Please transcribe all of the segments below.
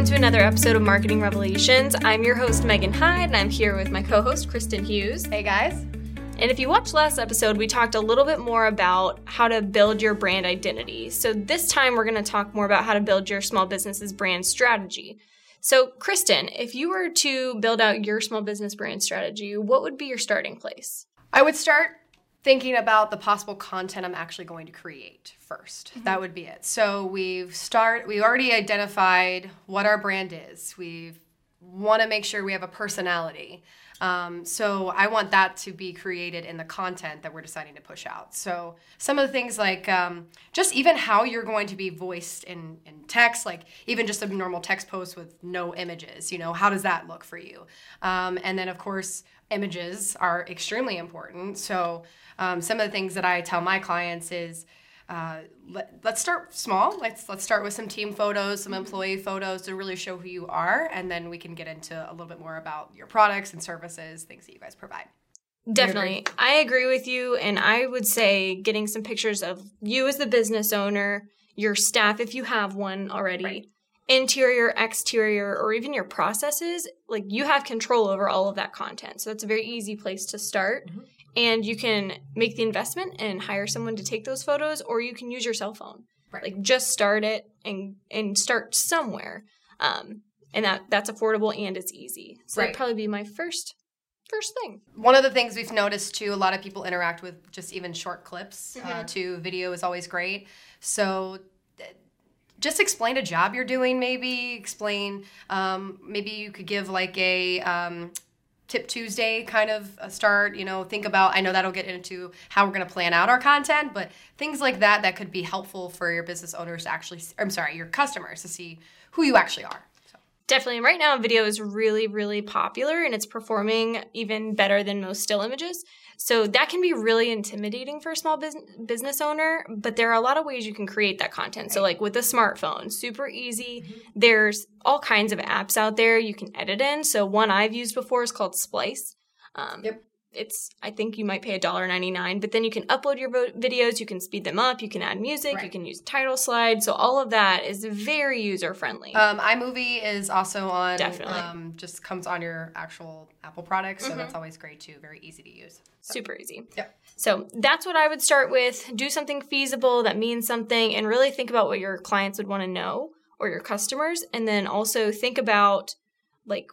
Welcome to another episode of Marketing Revelations. I'm your host, Megan Hyde, and I'm here with my co host, Kristen Hughes. Hey guys. And if you watched last episode, we talked a little bit more about how to build your brand identity. So this time, we're going to talk more about how to build your small business's brand strategy. So, Kristen, if you were to build out your small business brand strategy, what would be your starting place? I would start thinking about the possible content I'm actually going to create 1st mm-hmm. That would be it. So we've start we already identified what our brand is. We want to make sure we have a personality. Um, so I want that to be created in the content that we're deciding to push out. So some of the things like um, just even how you're going to be voiced in, in text, like even just a normal text post with no images, you know, how does that look for you? Um, and then of course, images are extremely important. So um, some of the things that I tell my clients is, uh, let, us start small. Let's let's start with some team photos, some employee photos to really show who you are, and then we can get into a little bit more about your products and services, things that you guys provide. Definitely. I agree with you. And I would say getting some pictures of you as the business owner, your staff, if you have one already, right. interior, exterior, or even your processes, like you have control over all of that content. So that's a very easy place to start. Mm-hmm and you can make the investment and hire someone to take those photos or you can use your cell phone. Right. like just start it and and start somewhere. Um, and that that's affordable and it's easy. So right. that'd probably be my first first thing. One of the things we've noticed too a lot of people interact with just even short clips uh, mm-hmm. uh, to video is always great. So just explain a job you're doing maybe. Explain um, maybe you could give like a um, tip Tuesday kind of start, you know, think about I know that'll get into how we're going to plan out our content, but things like that that could be helpful for your business owners to actually I'm sorry, your customers to see who you actually are. Definitely. Right now, video is really, really popular and it's performing even better than most still images. So that can be really intimidating for a small business business owner, but there are a lot of ways you can create that content. Right. So like with a smartphone, super easy. Mm-hmm. There's all kinds of apps out there you can edit in. So one I've used before is called Splice. Um, yep it's i think you might pay $1.99 but then you can upload your videos you can speed them up you can add music right. you can use title slide so all of that is very user friendly um, imovie is also on definitely um, just comes on your actual apple products so mm-hmm. that's always great too very easy to use so. super easy yep so that's what i would start with do something feasible that means something and really think about what your clients would want to know or your customers and then also think about like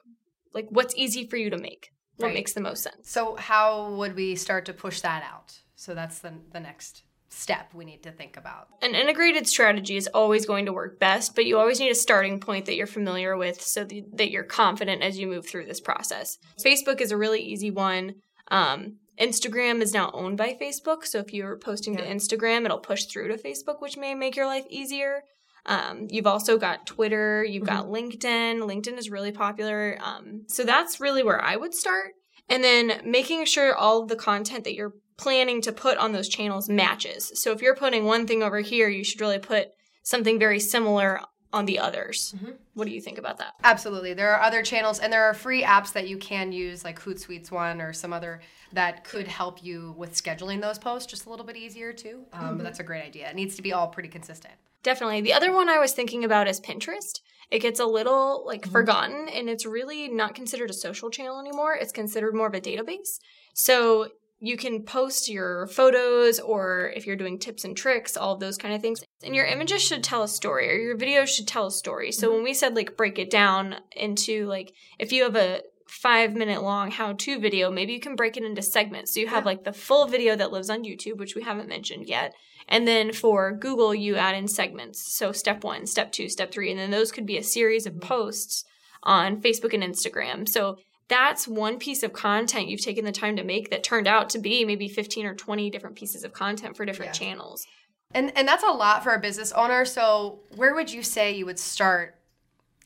like what's easy for you to make what right. makes the most sense. So how would we start to push that out? So that's the the next step we need to think about. An integrated strategy is always going to work best, but you always need a starting point that you're familiar with so that you're confident as you move through this process. Facebook is a really easy one. Um, Instagram is now owned by Facebook, so if you're posting yeah. to Instagram, it'll push through to Facebook, which may make your life easier. Um, you've also got Twitter, you've mm-hmm. got LinkedIn. LinkedIn is really popular. Um, so that's really where I would start. And then making sure all the content that you're planning to put on those channels matches. So if you're putting one thing over here, you should really put something very similar on the others. Mm-hmm. What do you think about that? Absolutely. There are other channels and there are free apps that you can use, like Hootsuite's one or some other that could help you with scheduling those posts just a little bit easier too. Um, mm-hmm. But that's a great idea. It needs to be all pretty consistent. Definitely. The other one I was thinking about is Pinterest. It gets a little like mm-hmm. forgotten and it's really not considered a social channel anymore. It's considered more of a database. So you can post your photos or if you're doing tips and tricks, all of those kind of things. And your images should tell a story or your videos should tell a story. So mm-hmm. when we said like break it down into like if you have a five minute long how to video, maybe you can break it into segments. So you have yeah. like the full video that lives on YouTube, which we haven't mentioned yet. And then for Google, you add in segments. So step one, step two, step three. And then those could be a series of mm-hmm. posts on Facebook and Instagram. So that's one piece of content you've taken the time to make that turned out to be maybe 15 or 20 different pieces of content for different yeah. channels. And and that's a lot for a business owner. So where would you say you would start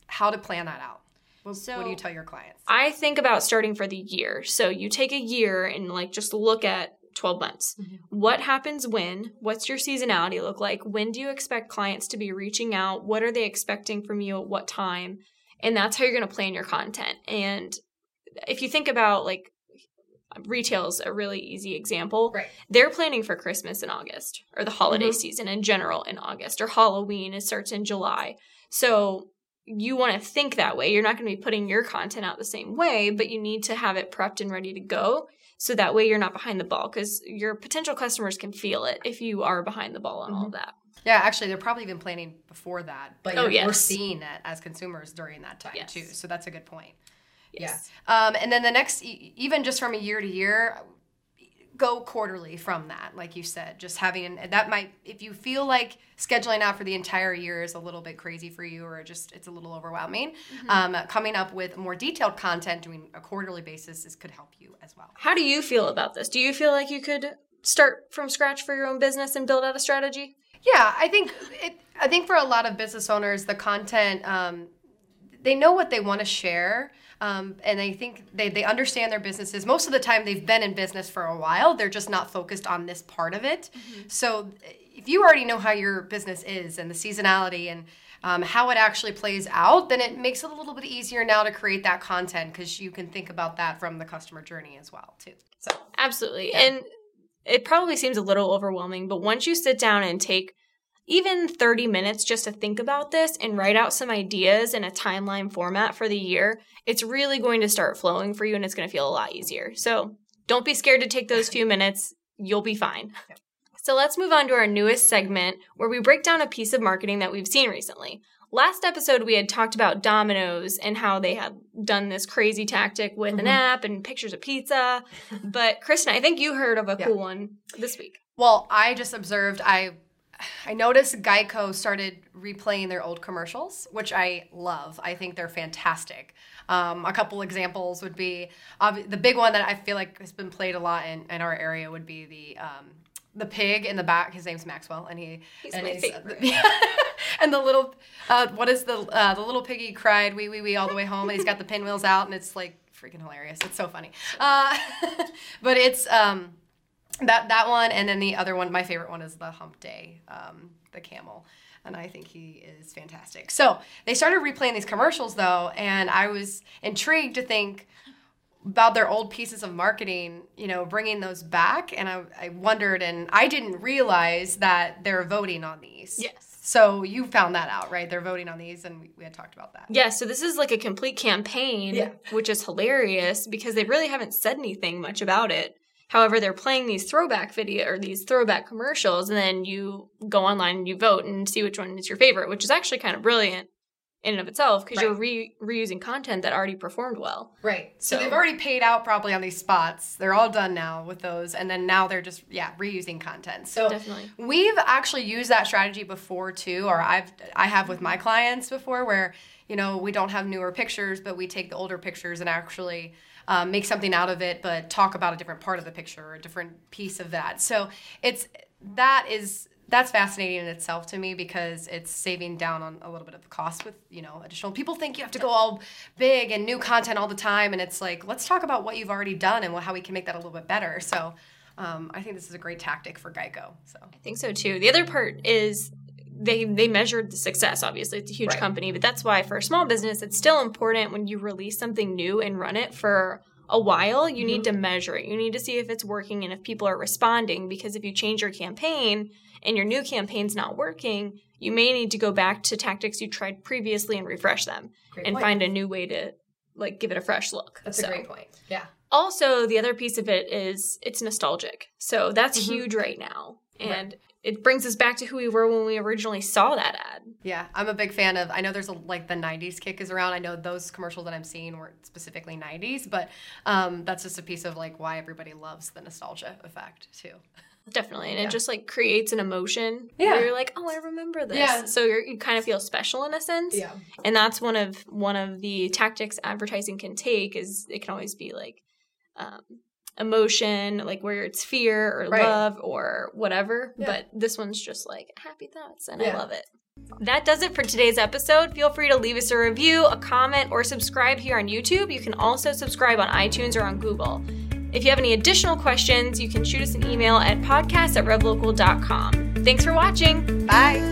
how to plan that out? What, so what do you tell your clients? I think about starting for the year. So you take a year and like just look at 12 months. Mm-hmm. What happens when? What's your seasonality look like? When do you expect clients to be reaching out? What are they expecting from you at what time? And that's how you're going to plan your content. And if you think about like retail is a really easy example. Right. They're planning for Christmas in August or the holiday mm-hmm. season in general in August or Halloween. It starts in July. So you want to think that way. You're not going to be putting your content out the same way, but you need to have it prepped and ready to go. So that way you're not behind the ball because your potential customers can feel it if you are behind the ball on mm-hmm. all of that. Yeah, actually, they're probably even planning before that, but oh, yes. we're seeing it as consumers during that time yes. too. So that's a good point. Yes. Yeah. Um, and then the next, even just from a year to year, go quarterly from that like you said just having that might if you feel like scheduling out for the entire year is a little bit crazy for you or just it's a little overwhelming mm-hmm. um, coming up with more detailed content doing a quarterly basis is could help you as well how do you feel about this do you feel like you could start from scratch for your own business and build out a strategy yeah i think it i think for a lot of business owners the content um, they know what they want to share um, and I think they, they understand their businesses. Most of the time, they've been in business for a while. They're just not focused on this part of it. Mm-hmm. So, if you already know how your business is and the seasonality and um, how it actually plays out, then it makes it a little bit easier now to create that content because you can think about that from the customer journey as well, too. So, absolutely. Yeah. And it probably seems a little overwhelming, but once you sit down and take even 30 minutes just to think about this and write out some ideas in a timeline format for the year, it's really going to start flowing for you and it's going to feel a lot easier. So don't be scared to take those few minutes. You'll be fine. So let's move on to our newest segment where we break down a piece of marketing that we've seen recently. Last episode, we had talked about Domino's and how they had done this crazy tactic with mm-hmm. an app and pictures of pizza. But Kristen, I think you heard of a yeah. cool one this week. Well, I just observed, I I noticed Geico started replaying their old commercials, which I love. I think they're fantastic. Um, a couple examples would be uh, the big one that I feel like has been played a lot in, in our area would be the um, the pig in the back. His name's Maxwell, and he he's and my favorite. and the little uh, what is the uh, the little piggy cried wee wee wee all the way home, and he's got the pinwheels out, and it's like freaking hilarious. It's so funny. Uh, but it's um, that that one, and then the other one, my favorite one is the Hump Day, um, the camel, and I think he is fantastic. So they started replaying these commercials though, and I was intrigued to think about their old pieces of marketing, you know, bringing those back, and I, I wondered, and I didn't realize that they're voting on these. Yes. So you found that out, right? They're voting on these, and we, we had talked about that. Yeah. So this is like a complete campaign, yeah. which is hilarious because they really haven't said anything much about it. However, they're playing these throwback video or these throwback commercials, and then you go online and you vote and see which one is your favorite, which is actually kind of brilliant in and of itself because right. you're re- reusing content that already performed well. Right. So, so, they've already paid out probably on these spots. They're all done now with those, and then now they're just yeah reusing content. So definitely, we've actually used that strategy before too, or I've I have with my clients before where you know we don't have newer pictures, but we take the older pictures and actually um, make something out of it, but talk about a different part of the picture or a different piece of that. So it's that is that's fascinating in itself to me because it's saving down on a little bit of the cost with you know additional people think you have to go all big and new content all the time and it's like let's talk about what you've already done and how we can make that a little bit better. So um, i think this is a great tactic for geico so. I think so too. The other part is they they measured the success obviously it's a huge right. company but that's why for a small business it's still important when you release something new and run it for a while you mm-hmm. need to measure it you need to see if it's working and if people are responding because if you change your campaign and your new campaign's not working you may need to go back to tactics you tried previously and refresh them great and point. find a new way to like give it a fresh look that's so. a great point yeah also the other piece of it is it's nostalgic so that's mm-hmm. huge right now and right it brings us back to who we were when we originally saw that ad. Yeah, I'm a big fan of. I know there's a, like the '90s kick is around. I know those commercials that I'm seeing weren't specifically '90s, but um, that's just a piece of like why everybody loves the nostalgia effect too. Definitely, and yeah. it just like creates an emotion. Yeah, you're like, oh, I remember this. Yeah. So you kind of feel special in a sense. Yeah, and that's one of one of the tactics advertising can take is it can always be like. Um, emotion, like where it's fear or right. love or whatever. Yeah. But this one's just like happy thoughts, and yeah. I love it. That does it for today's episode. Feel free to leave us a review, a comment, or subscribe here on YouTube. You can also subscribe on iTunes or on Google. If you have any additional questions, you can shoot us an email at podcast at revlocal.com. Thanks for watching. Bye.